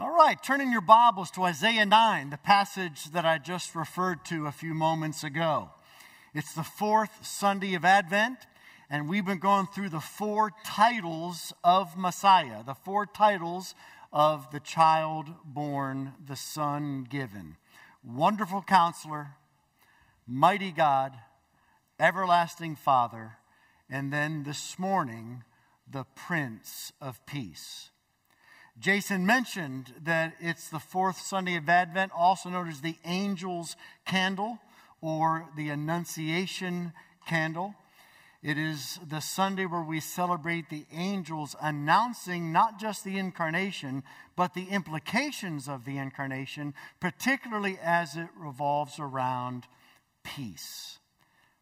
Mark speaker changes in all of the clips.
Speaker 1: All right, turning your Bibles to Isaiah 9, the passage that I just referred to a few moments ago. It's the fourth Sunday of Advent, and we've been going through the four titles of Messiah, the four titles of the child born, the Son given. Wonderful Counselor, Mighty God, Everlasting Father, and then this morning, the Prince of Peace. Jason mentioned that it's the fourth Sunday of Advent, also known as the Angel's Candle or the Annunciation Candle. It is the Sunday where we celebrate the angels announcing not just the incarnation, but the implications of the incarnation, particularly as it revolves around peace.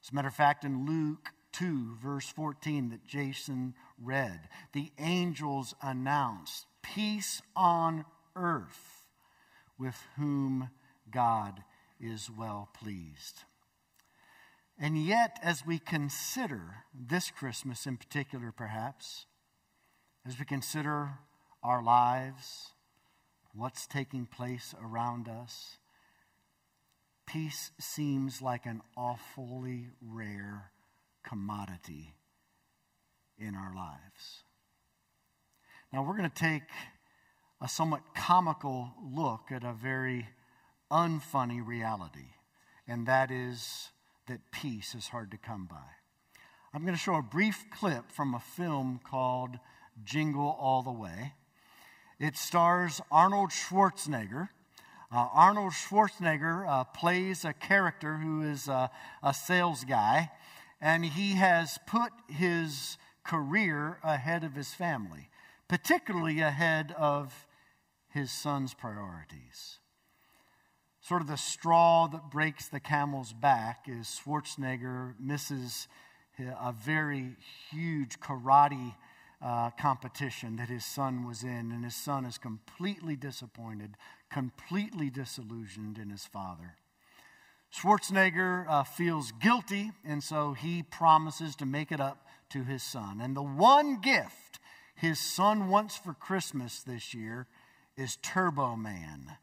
Speaker 1: As a matter of fact, in Luke 2, verse 14, that Jason read, the angels announced peace on earth with whom God is well pleased. And yet, as we consider this Christmas in particular, perhaps, as we consider our lives, what's taking place around us, peace seems like an awfully rare commodity in our lives. Now, we're going to take a somewhat comical look at a very unfunny reality, and that is that peace is hard to come by. I'm going to show a brief clip from a film called Jingle All the Way. It stars Arnold Schwarzenegger. Uh, Arnold Schwarzenegger uh, plays a character who is a sales guy, and he has put his career ahead of his family, particularly ahead of his son's priorities. Sort of the straw that breaks the camel's back is Schwarzenegger misses a very huge karate uh, competition that his son was in, and his son is completely disappointed, completely disillusioned in his father. Schwarzenegger uh, feels guilty, and so he promises to make it up to his son. And the one gift his son wants for Christmas this year is Turbo Man.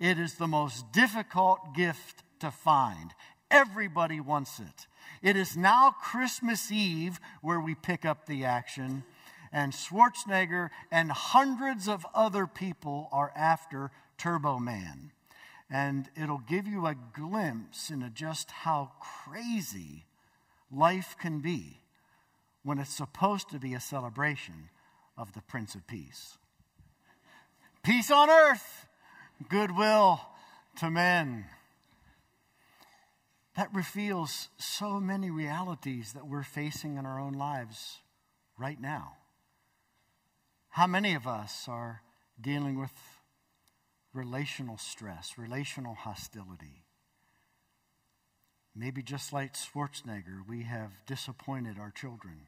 Speaker 1: It is the most difficult gift to find. Everybody wants it. It is now Christmas Eve where we pick up the action, and Schwarzenegger and hundreds of other people are after Turbo Man. And it'll give you a glimpse into just how crazy life can be when it's supposed to be a celebration of the Prince of Peace. Peace on earth goodwill to men. That reveals so many realities that we're facing in our own lives right now. How many of us are dealing with relational stress, relational hostility? Maybe just like Schwarzenegger, we have disappointed our children.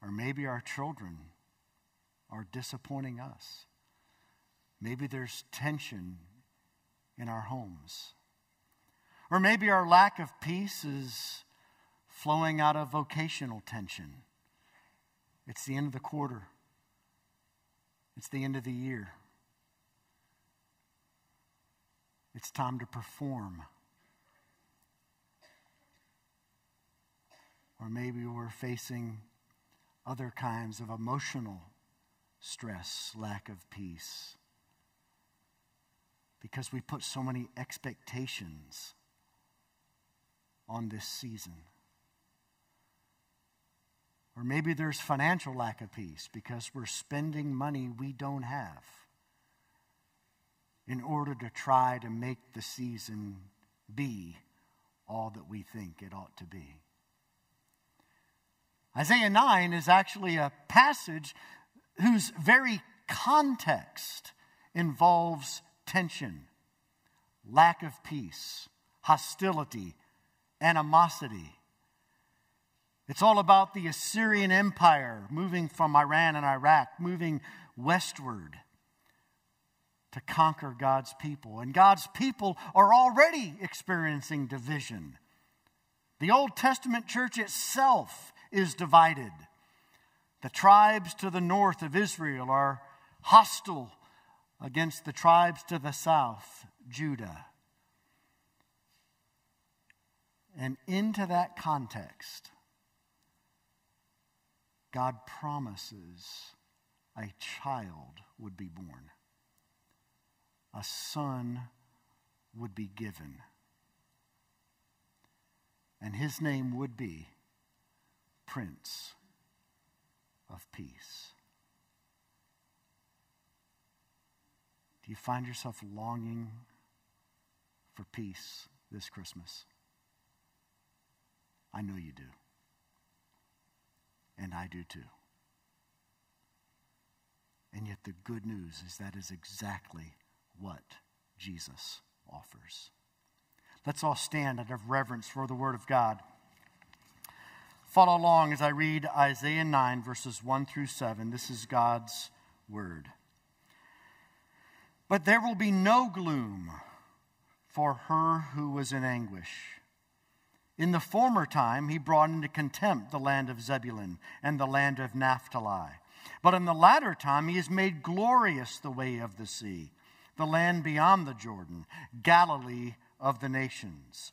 Speaker 1: Or maybe our children are disappointing us. Maybe there's tension in our homes. Or maybe our lack of peace is flowing out of vocational tension. It's the end of the quarter, it's the end of the year. It's time to perform. Or maybe we're facing other kinds of emotional stress, lack of peace because we put so many expectations on this season. Or maybe there's financial lack of peace because we're spending money we don't have in order to try to make the season be all that we think it ought to be. Isaiah 9 is actually a passage whose very context involves tension, lack of peace, hostility, animosity. It's all about the Assyrian Empire moving from Iran and Iraq, moving westward to conquer God's people. And God's people are already experiencing division. The Old Testament church itself is divided. The tribes to the north of Israel are hostile against the tribes to the south, Judah. And into that context, God promises a child would be born, a son would be given, and his name would be Prince of Peace. Do you find yourself longing for peace this Christmas? I know you do. And I do too. And yet, the good news is that is exactly what Jesus offers. Let's all stand out of reverence for the Word of God. Follow along as I read Isaiah 9, verses 1 through 7. This is God's Word. But there will be no gloom for her who was in anguish. In the former time, he brought into contempt the land of Zebulun and the land of Naphtali. But in the latter time, he has made glorious the way of the sea, the land beyond the Jordan, Galilee of the nations.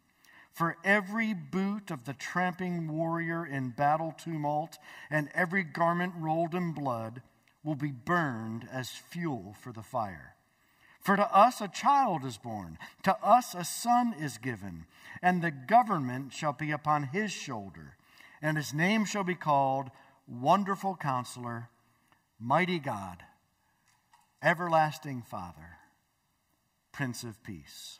Speaker 1: For every boot of the tramping warrior in battle tumult, and every garment rolled in blood, will be burned as fuel for the fire. For to us a child is born, to us a son is given, and the government shall be upon his shoulder, and his name shall be called Wonderful Counselor, Mighty God, Everlasting Father, Prince of Peace.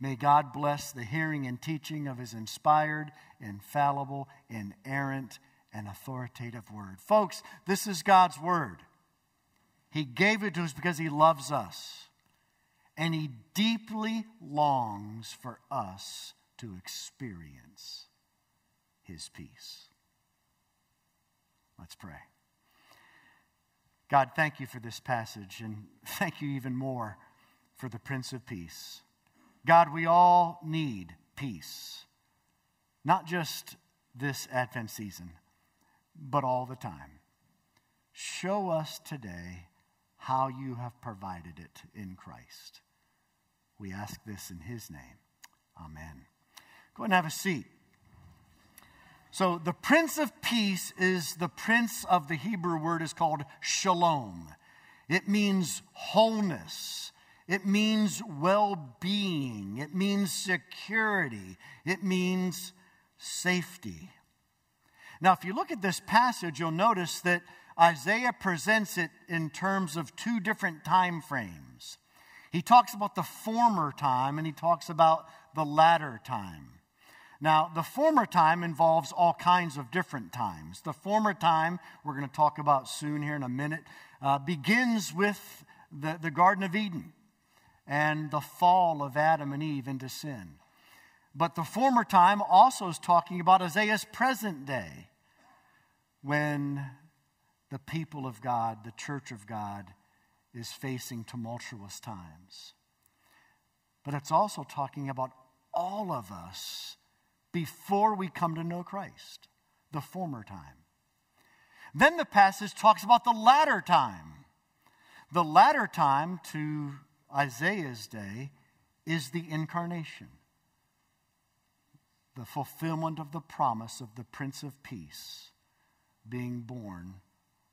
Speaker 1: May God bless the hearing and teaching of his inspired, infallible, inerrant, and authoritative word. Folks, this is God's word. He gave it to us because he loves us. And he deeply longs for us to experience his peace. Let's pray. God, thank you for this passage, and thank you even more for the Prince of Peace. God, we all need peace, not just this Advent season, but all the time. Show us today how you have provided it in Christ. We ask this in his name. Amen. Go and have a seat. So, the Prince of Peace is the Prince of the Hebrew word is called Shalom. It means wholeness. It means well being. It means security. It means safety. Now, if you look at this passage, you'll notice that Isaiah presents it in terms of two different time frames. He talks about the former time and he talks about the latter time. Now, the former time involves all kinds of different times. The former time, we're going to talk about soon here in a minute, uh, begins with the, the Garden of Eden and the fall of Adam and Eve into sin. But the former time also is talking about Isaiah's present day when the people of God, the church of God, is facing tumultuous times. But it's also talking about all of us before we come to know Christ, the former time. Then the passage talks about the latter time. The latter time to Isaiah's day is the incarnation, the fulfillment of the promise of the Prince of Peace being born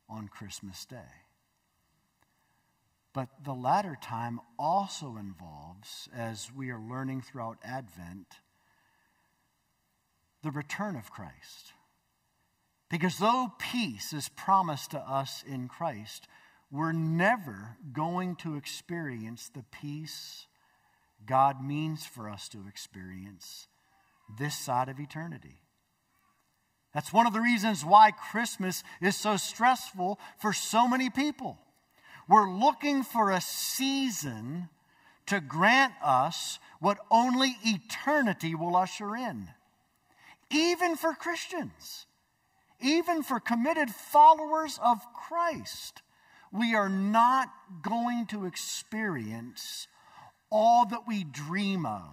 Speaker 1: on Christmas Day. But the latter time also involves, as we are learning throughout Advent, the return of Christ. Because though peace is promised to us in Christ, we're never going to experience the peace God means for us to experience this side of eternity. That's one of the reasons why Christmas is so stressful for so many people. We're looking for a season to grant us what only eternity will usher in. Even for Christians, even for committed followers of Christ, we are not going to experience all that we dream of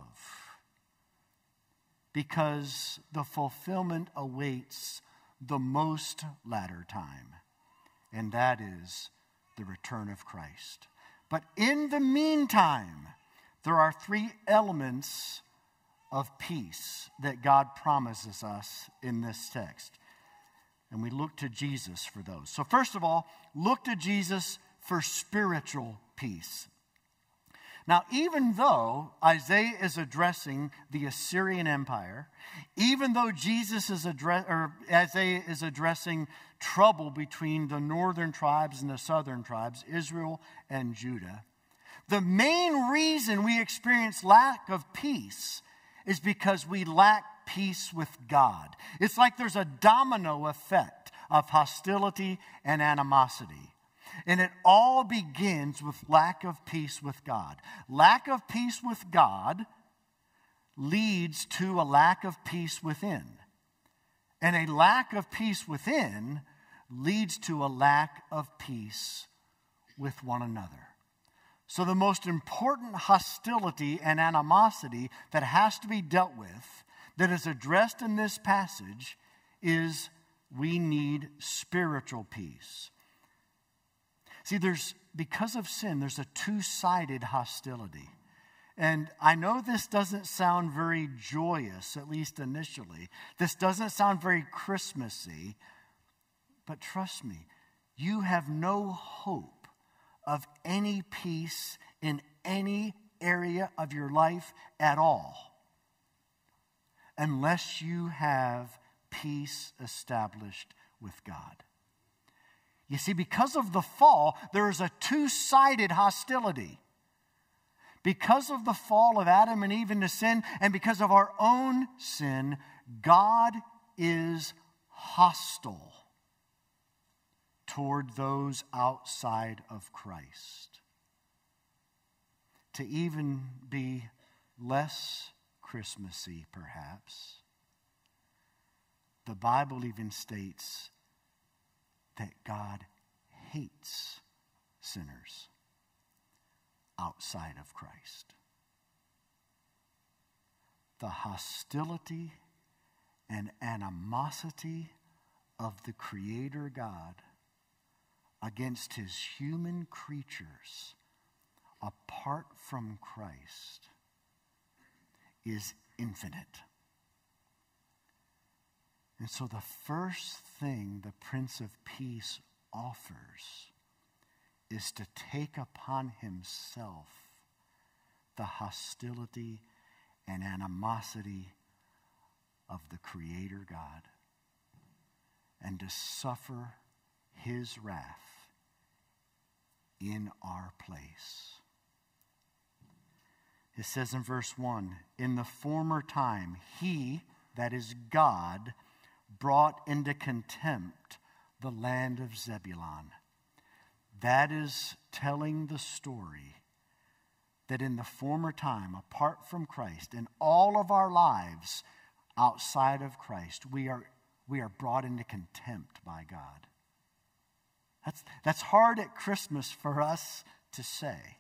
Speaker 1: because the fulfillment awaits the most latter time, and that is the return of Christ. But in the meantime, there are three elements of peace that God promises us in this text. And we look to Jesus for those. So, first of all, look to Jesus for spiritual peace. Now, even though Isaiah is addressing the Assyrian Empire, even though Jesus is address, or Isaiah is addressing trouble between the northern tribes and the southern tribes, Israel and Judah, the main reason we experience lack of peace is because we lack peace with God. It's like there's a domino effect of hostility and animosity. And it all begins with lack of peace with God. Lack of peace with God leads to a lack of peace within. And a lack of peace within leads to a lack of peace with one another. So, the most important hostility and animosity that has to be dealt with, that is addressed in this passage, is we need spiritual peace. See, there's, because of sin, there's a two sided hostility. And I know this doesn't sound very joyous, at least initially. This doesn't sound very Christmassy. But trust me, you have no hope of any peace in any area of your life at all unless you have peace established with God. You see, because of the fall, there is a two sided hostility. Because of the fall of Adam and Eve into sin, and because of our own sin, God is hostile toward those outside of Christ. To even be less Christmassy, perhaps, the Bible even states that God hates sinners outside of Christ. The hostility and animosity of the Creator God against his human creatures apart from Christ is infinite. And so, the first thing the Prince of Peace offers is to take upon himself the hostility and animosity of the Creator God and to suffer his wrath in our place. It says in verse 1 In the former time, he, that is God, brought into contempt the land of Zebulun. That is telling the story that in the former time, apart from Christ, in all of our lives outside of Christ, we are, we are brought into contempt by God. That's, that's hard at Christmas for us to say.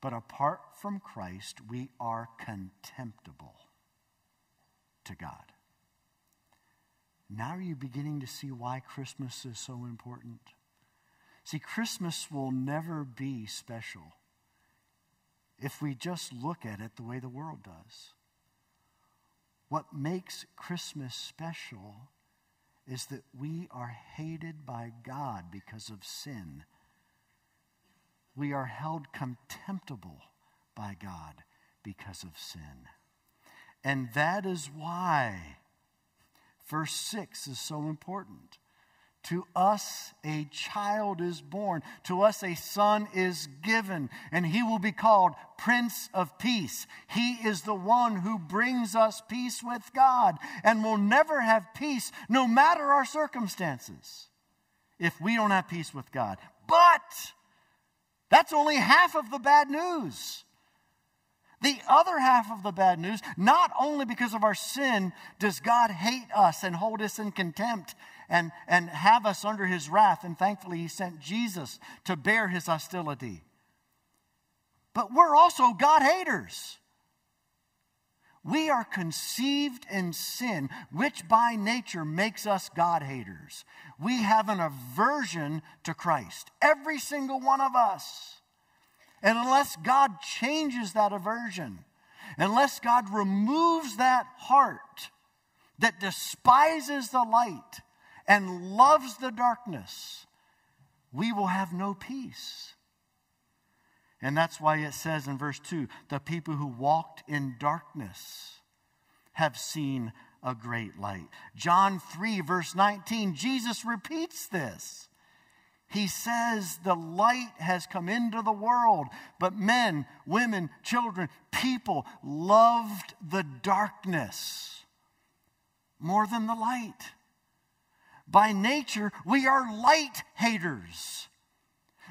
Speaker 1: But apart from Christ, we are contemptible to God. Now are you beginning to see why Christmas is so important? See, Christmas will never be special if we just look at it the way the world does. What makes Christmas special is that we are hated by God because of sin. We are held contemptible by God because of sin. And that is why verse 6 is so important. To us a child is born, to us a son is given, and he will be called Prince of Peace. He is the one who brings us peace with God and will never have peace no matter our circumstances if we don't have peace with God. But that's only half of the bad news. The other half of the bad news, not only because of our sin does God hate us and hold us in contempt, and, and have us under his wrath. And thankfully, he sent Jesus to bear his hostility. But we're also God haters. We are conceived in sin, which by nature makes us God haters. We have an aversion to Christ, every single one of us. And unless God changes that aversion, unless God removes that heart that despises the light and loves the darkness, we will have no peace. And that's why it says in verse 2 the people who walked in darkness have seen a great light. John 3, verse 19, Jesus repeats this. He says, The light has come into the world, but men, women, children, people loved the darkness more than the light by nature, we are light haters.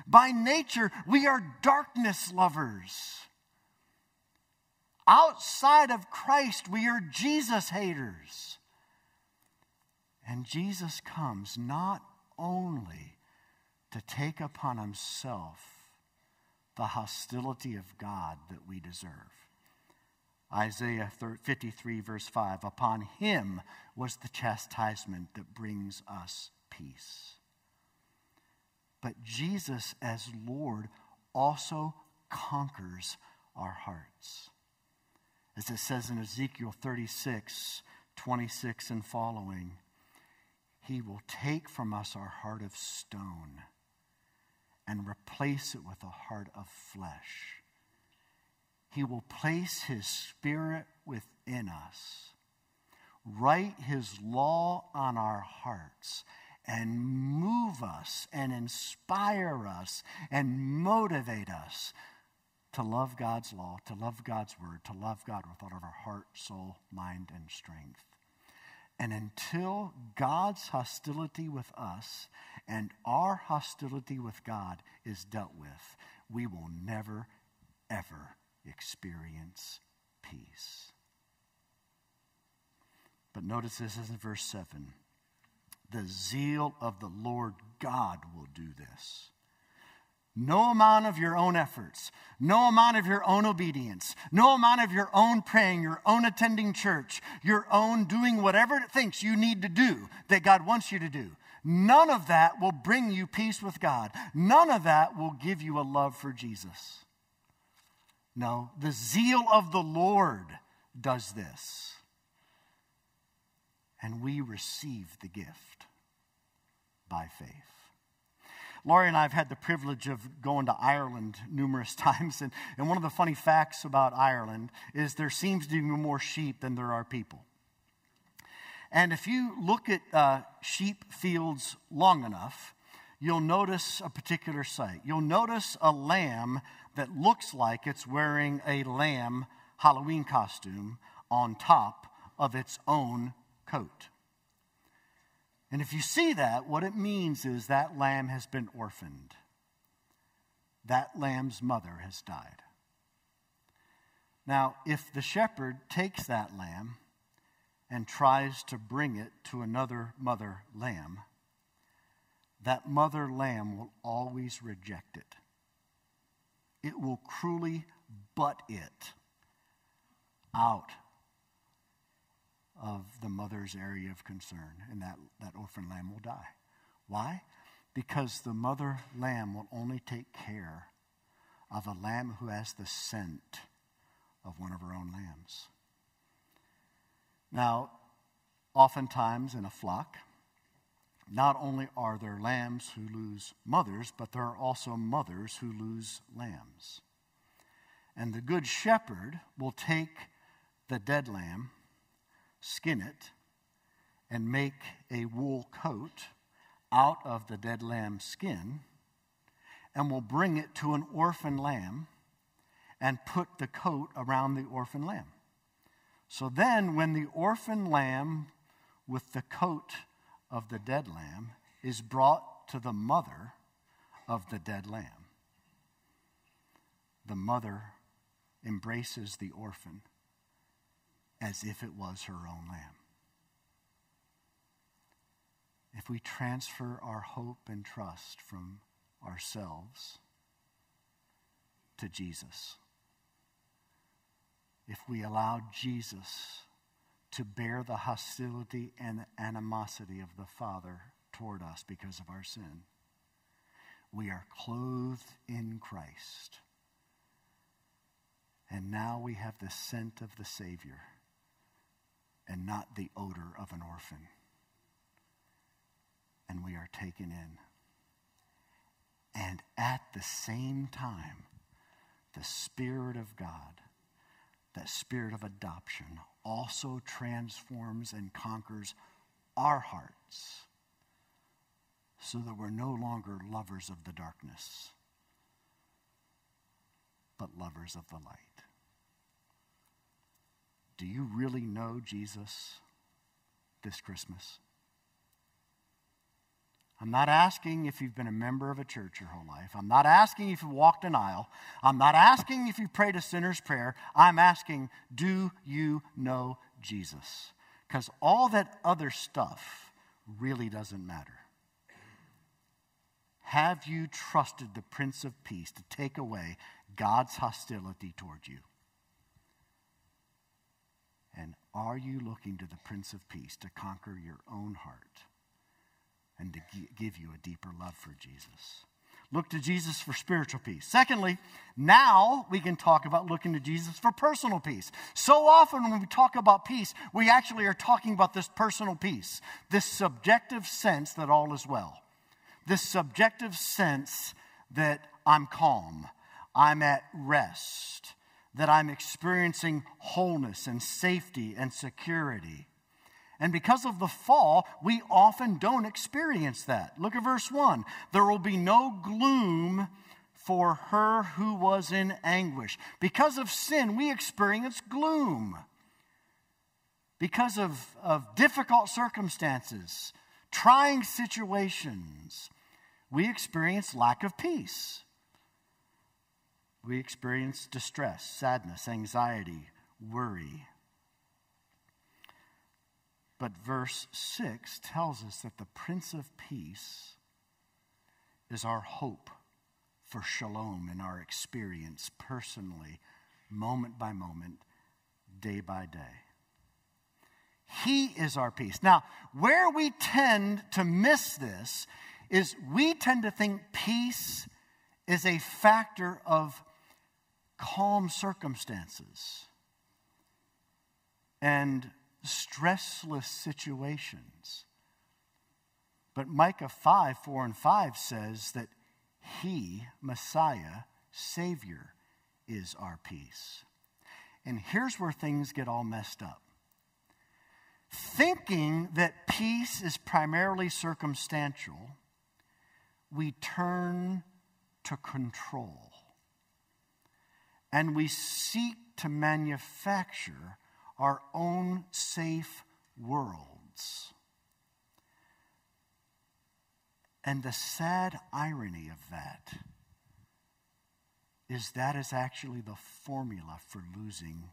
Speaker 1: By nature, we are darkness lovers. Outside of Christ, we are Jesus haters. And Jesus comes not only to take upon himself the hostility of God that we deserve, Isaiah 53, verse 5 Upon him was the chastisement that brings us peace. But Jesus, as Lord, also conquers our hearts. As it says in Ezekiel 36, 26 and following, he will take from us our heart of stone and replace it with a heart of flesh he will place His Spirit within us, write His law on our hearts, and move us and inspire us and motivate us to love God's law, to love God's word, to love God with all of our heart, soul, mind, and strength. And until God's hostility with us and our hostility with God is dealt with, we will never, ever experience peace. But notice this is in verse 7. The zeal of the Lord God will do this. No amount of your own efforts, no amount of your own obedience, no amount of your own praying, your own attending church, your own doing whatever it thinks you need to do that God wants you to do. None of that will bring you peace with God. None of that will give you a love for Jesus. No, the zeal of the Lord does this. And we receive the gift faith. Laura and I have had the privilege of going to Ireland numerous times. And, and one of the funny facts about Ireland is there seems to be more sheep than there are people. And if you look at uh, sheep fields long enough, you'll notice a particular sight. You'll notice a lamb that looks like it's wearing a lamb Halloween costume on top of its own coat. And if you see that, what it means is that lamb has been orphaned. That lamb's mother has died. Now, if the shepherd takes that lamb and tries to bring it to another mother lamb, that mother lamb will always reject it it will cruelly butt it out of the mother's area of concern, and that, that orphan lamb will die. Why? Because the mother lamb will only take care of a lamb who has the scent of one of her own lambs. Now, oftentimes in a flock, not only are there lambs who lose mothers, but there are also mothers who lose lambs. And the good shepherd will take the dead lamb, skin it, and make a wool coat out of the dead lamb's skin, and will bring it to an orphan lamb and put the coat around the orphan lamb. So then, when the orphan lamb with the coat of the dead lamb is brought to the mother of the dead lamb, the mother embraces the orphan as if it was her own lamb. If we transfer our hope and trust from ourselves to Jesus, if we allow Jesus to bear the hostility and animosity of the Father toward us because of our sin, we are clothed in Christ. And now we have the scent of the Savior and not the odor of an orphan. And we are taken in. And at the same time, the Spirit of God, that Spirit of adoption, also transforms and conquers our hearts so that we're no longer lovers of the darkness, but lovers of the light. Do you really know Jesus this Christmas? I'm not asking if you've been a member of a church your whole life. I'm not asking if you've walked an aisle. I'm not asking if you prayed a sinner's prayer. I'm asking, do you know Jesus? Because all that other stuff really doesn't matter. Have you trusted the Prince of Peace to take away God's hostility toward you? And are you looking to the Prince of Peace to conquer your own heart and to give you a deeper love for Jesus? Look to Jesus for spiritual peace. Secondly, now we can talk about looking to Jesus for personal peace. So often when we talk about peace, we actually are talking about this personal peace, this subjective sense that all is well, this subjective sense that I'm calm, I'm at rest, that I'm experiencing wholeness and safety and security. And because of the fall, we often don't experience that. Look at verse 1. There will be no gloom for her who was in anguish. Because of sin, we experience gloom. Because of, of difficult circumstances, trying situations, we experience lack of peace we experience distress, sadness, anxiety, worry. But verse 6 tells us that the Prince of Peace is our hope for shalom in our experience personally, moment by moment, day by day. He is our peace. Now, where we tend to miss this is we tend to think peace is a factor of calm circumstances and stressless situations. But Micah 5 4 and 5 says that He, Messiah, Savior, is our peace. And here's where things get all messed up. Thinking that peace is primarily circumstantial, we turn to control and we seek to manufacture our own safe worlds. And the sad irony of that is that is actually the formula for losing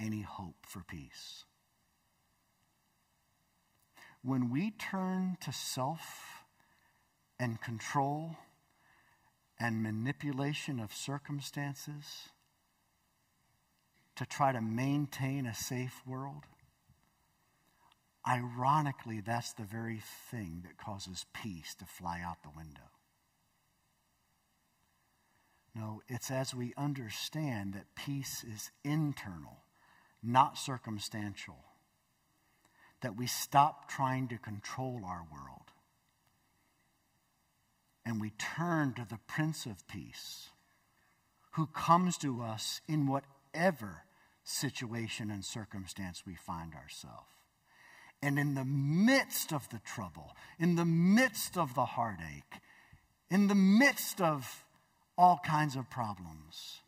Speaker 1: any hope for peace. When we turn to self and control and manipulation of circumstances, to try to maintain a safe world, ironically, that's the very thing that causes peace to fly out the window. No, it's as we understand that peace is internal, not circumstantial, that we stop trying to control our world and we turn to the Prince of Peace who comes to us in what ever situation and circumstance we find ourselves. And in the midst of the trouble, in the midst of the heartache, in the midst of all kinds of problems,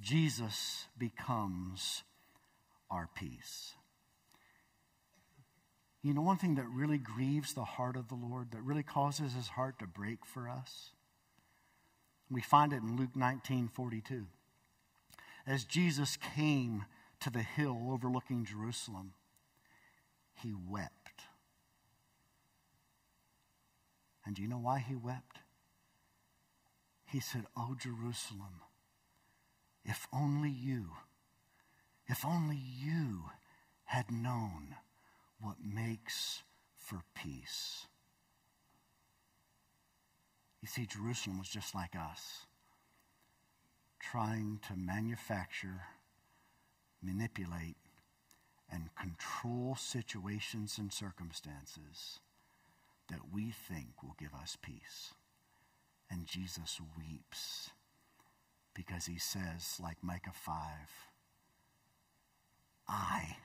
Speaker 1: Jesus becomes our peace. You know, one thing that really grieves the heart of the Lord, that really causes his heart to break for us? We find it in Luke 19 42. As Jesus came to the hill overlooking Jerusalem, he wept. And do you know why he wept? He said, Oh, Jerusalem, if only you, if only you had known what makes for peace. You see, Jerusalem was just like us, trying to manufacture, manipulate, and control situations and circumstances that we think will give us peace. And Jesus weeps because he says, like Micah 5, I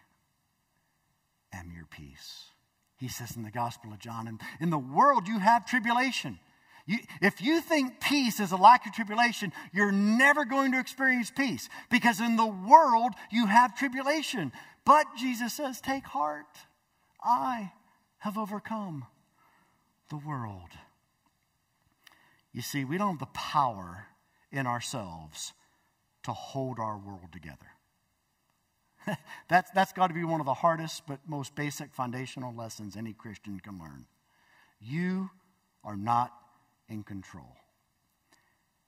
Speaker 1: am your peace. He says in the Gospel of John, and in the world you have tribulation. You, if you think peace is a lack of tribulation, you're never going to experience peace because in the world you have tribulation. But Jesus says, Take heart, I have overcome the world. You see, we don't have the power in ourselves to hold our world together. that's that's got to be one of the hardest but most basic foundational lessons any Christian can learn. You are not in control.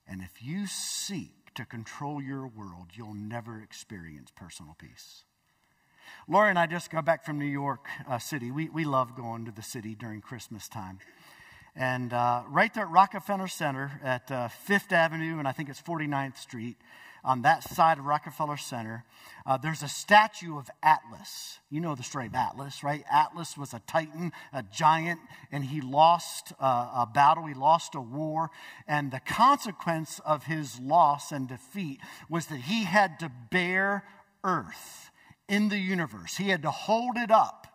Speaker 1: And if you seek to control your world, you'll never experience personal peace. Laura and I just got back from New York uh, City. We, we love going to the city during Christmas time. And uh, right there at Rockefeller Center at uh, Fifth Avenue, and I think it's 49th Street, on that side of Rockefeller Center, uh, there's a statue of Atlas. You know the story of Atlas, right? Atlas was a titan, a giant, and he lost uh, a battle, he lost a war. And the consequence of his loss and defeat was that he had to bear earth in the universe, he had to hold it up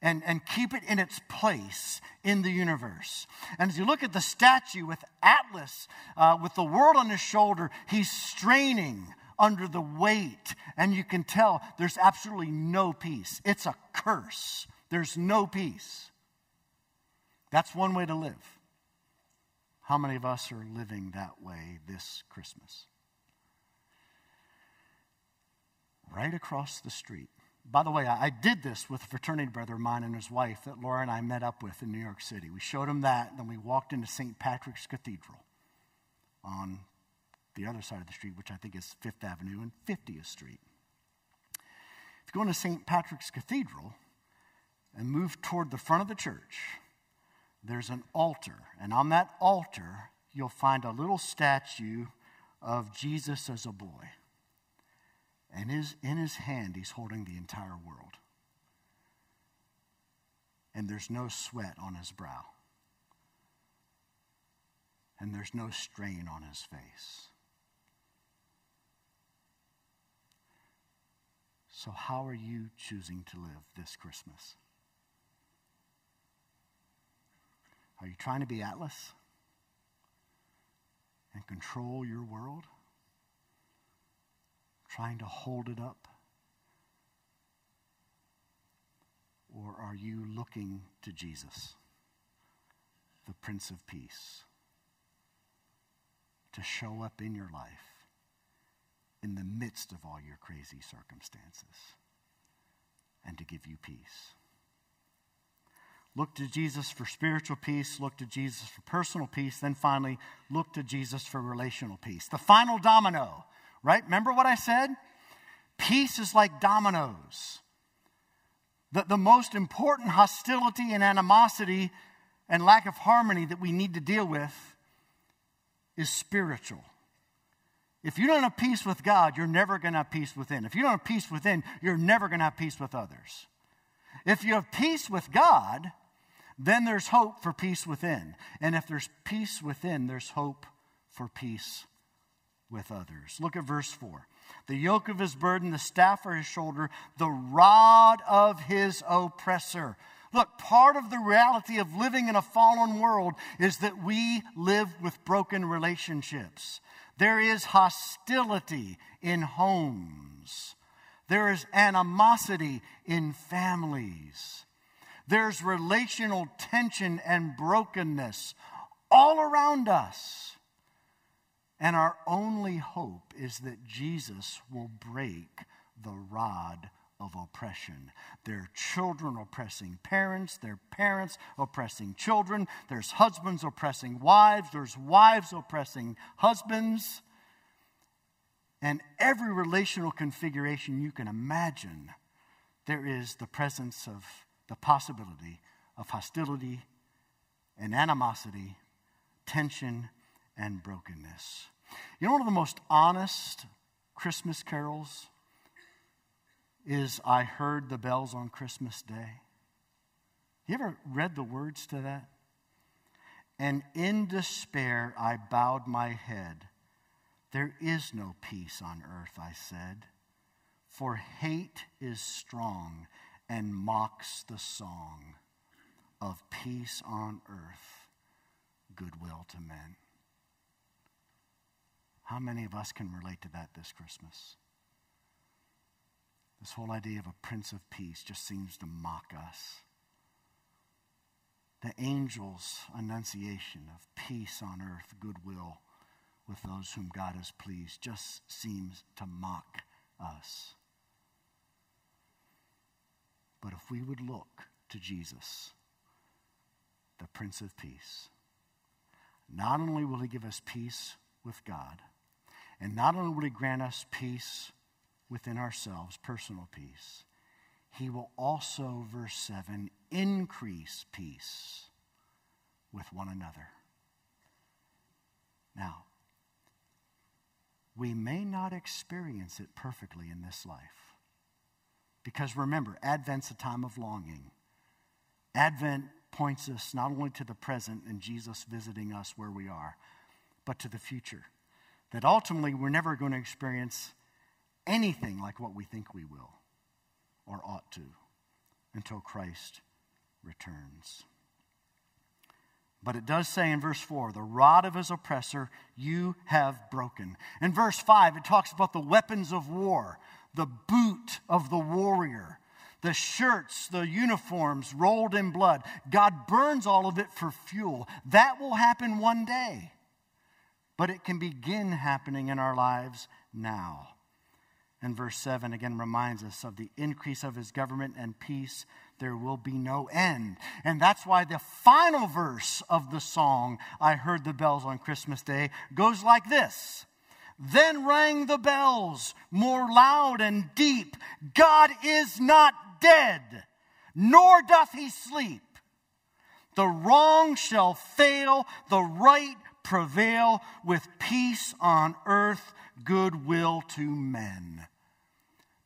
Speaker 1: and, and keep it in its place in the universe. And as you look at the statue with Atlas, uh, with the world on his shoulder, he's straining under the weight. And you can tell there's absolutely no peace. It's a curse. There's no peace. That's one way to live. How many of us are living that way this Christmas? Right across the street by the way, I, I, did this with a fraternity brother of mine and his wife that Laura and I met up with in New York City. We showed him that, then we walked into St. Patrick's Cathedral on the other side of the street, which I think is Fifth Avenue and 50th Street. If you go into St. Patrick's Cathedral and move toward the front of the church, there's an altar. And on that altar, you'll find a little statue of Jesus as a boy. And his, in his hand, he's holding the entire world. And there's no sweat on his brow. And there's no strain on his face. So, how are you choosing to live this Christmas? Are you trying to be Atlas and control your world? Trying to hold it up? Or are you looking to Jesus, the Prince of Peace, to show up in your life in the midst of all your crazy circumstances and to give you peace? Look to Jesus for spiritual peace. Look to Jesus for personal peace. Then finally, look to Jesus for relational peace. The final domino right? Remember what I said? Peace is like dominoes. The, the most important hostility and animosity and lack of harmony that we need to deal with is spiritual. If you don't have peace with God, you're never going to have peace within. If you don't have peace within, you're never going to have peace with others. If you have peace with God, then there's hope for peace within. And if there's peace within, there's hope for peace with others. Look at verse 4. The yoke of his burden, the staff for his shoulder, the rod of his oppressor. Look, part of the reality of living in a fallen world is that we live with broken relationships. There is hostility in homes. There is animosity in families. There's relational tension and brokenness all around us. And our only hope is that Jesus will break the rod of oppression. There are children oppressing parents, there are parents oppressing children, there's husbands oppressing wives, there's wives oppressing husbands. And every relational configuration you can imagine, there is the presence of the possibility of hostility and animosity, tension and brokenness. You know, one of the most honest Christmas carols is I Heard the Bells on Christmas Day. You ever read the words to that? And in despair I bowed my head. There is no peace on earth, I said, for hate is strong and mocks the song of peace on earth, goodwill to men. How many of us can relate to that this Christmas? This whole idea of a Prince of Peace just seems to mock us. The angel's annunciation of peace on earth, goodwill with those whom God has pleased, just seems to mock us. But if we would look to Jesus, the Prince of Peace, not only will he give us peace with God, and not only will he grant us peace within ourselves, personal peace, he will also, verse 7, increase peace with one another. Now, we may not experience it perfectly in this life. Because remember, Advent's a time of longing. Advent points us not only to the present and Jesus visiting us where we are, but to the future. That ultimately we're never going to experience anything like what we think we will or ought to until Christ returns. But it does say in verse 4, the rod of his oppressor you have broken. In verse 5, it talks about the weapons of war, the boot of the warrior, the shirts, the uniforms rolled in blood. God burns all of it for fuel. That will happen one day. But it can begin happening in our lives now. And verse 7 again reminds us of the increase of his government and peace. There will be no end. And that's why the final verse of the song, I Heard the Bells on Christmas Day, goes like this Then rang the bells more loud and deep God is not dead, nor doth he sleep. The wrong shall fail, the right prevail, with peace on earth goodwill to men.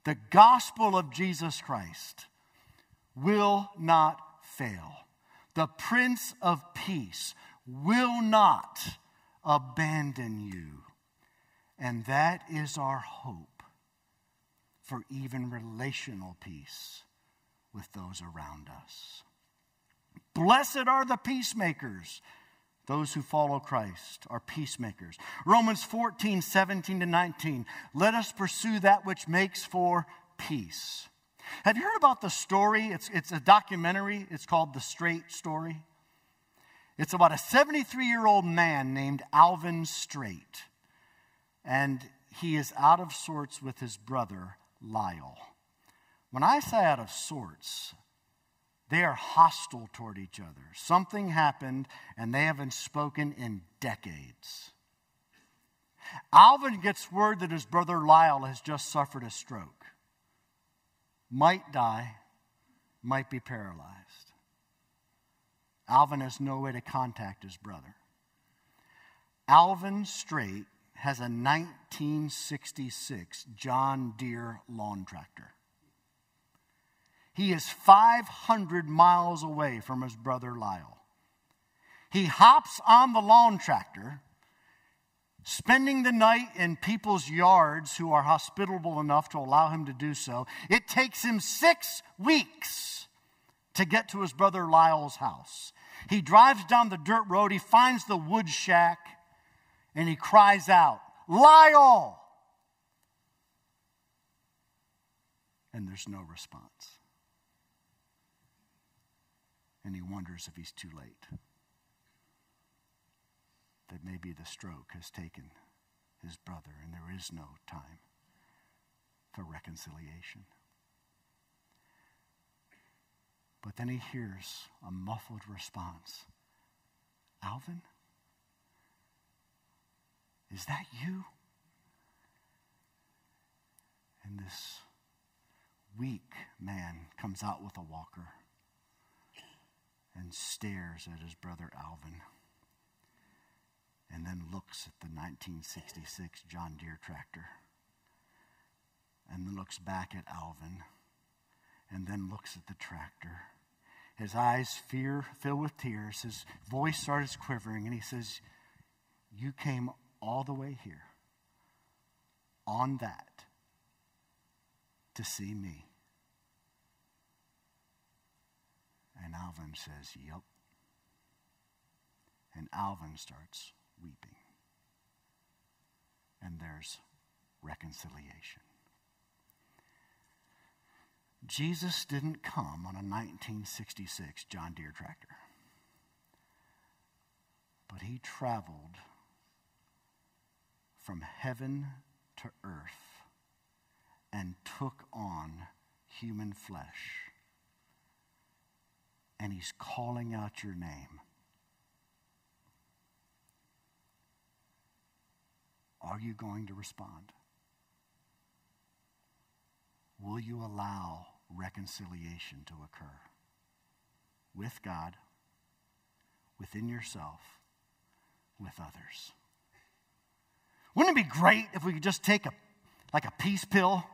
Speaker 1: The gospel of Jesus Christ will not fail. The Prince of Peace will not abandon you. And that is our hope for even relational peace with those around us. Blessed are the peacemakers those who follow Christ are peacemakers. Romans 14, 17 to 19. Let us pursue that which makes for peace. Have you heard about the story? It's, it's a documentary. It's called The Straight Story. It's about a 73 year old man named Alvin Straight. And he is out of sorts with his brother, Lyle. When I say out of sorts, they are hostile toward each other. Something happened, and they haven't spoken in decades. Alvin gets word that his brother Lyle has just suffered a stroke. Might die, might be paralyzed. Alvin has no way to contact his brother. Alvin Straight has a 1966 John Deere lawn tractor. He is 500 miles away from his brother Lyle. He hops on the lawn tractor spending the night in people's yards who are hospitable enough to allow him to do so. It takes him six weeks to get to his brother Lyle's house. He drives down the dirt road, he finds the wood shack, and he cries out, Lyle! And there's no response. And he wonders if he's too late. That maybe the stroke has taken his brother and there is no time for reconciliation. But then he hears a muffled response Alvin? Is that you? And this weak man comes out with a walker and stares at his brother Alvin and then looks at the 1966 John Deere tractor and then looks back at Alvin and then looks at the tractor. His eyes fear fill with tears. His voice starts quivering, and he says, You came all the way here on that to see me. And Alvin says, Yep. And Alvin starts weeping. And there's reconciliation. Jesus didn't come on a 1966 John Deere tractor, but he traveled from heaven to earth and took on human flesh. And he's calling out your name. Are you going to respond? Will you allow reconciliation to occur with God, within yourself, with others? Wouldn't it be great if we could just take a like a peace pill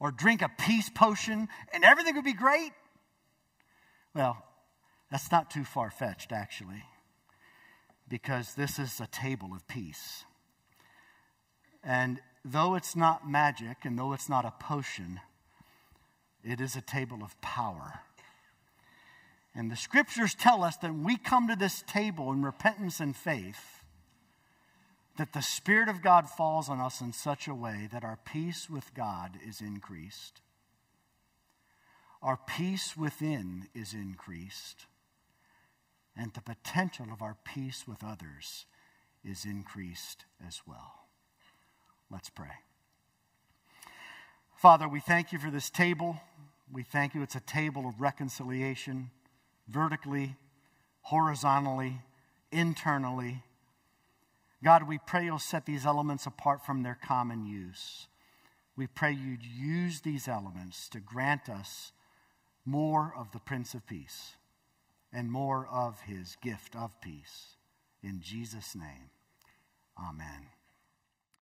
Speaker 1: or drink a peace potion and everything would be great? Well, that's not too far fetched, actually, because this is a table of peace. And though it's not magic and though it's not a potion, it is a table of power. And the scriptures tell us that when we come to this table in repentance and faith, that the Spirit of God falls on us in such a way that our peace with God is increased. Our peace within is increased. And the potential of our peace with others is increased as well. Let's pray. Father, we thank you for this table. We thank you. It's a table of reconciliation, vertically, horizontally, internally. God, we pray you'll set these elements apart from their common use. We pray you'd use these elements to grant us more of the Prince of Peace and more of his gift of peace. In Jesus' name, amen.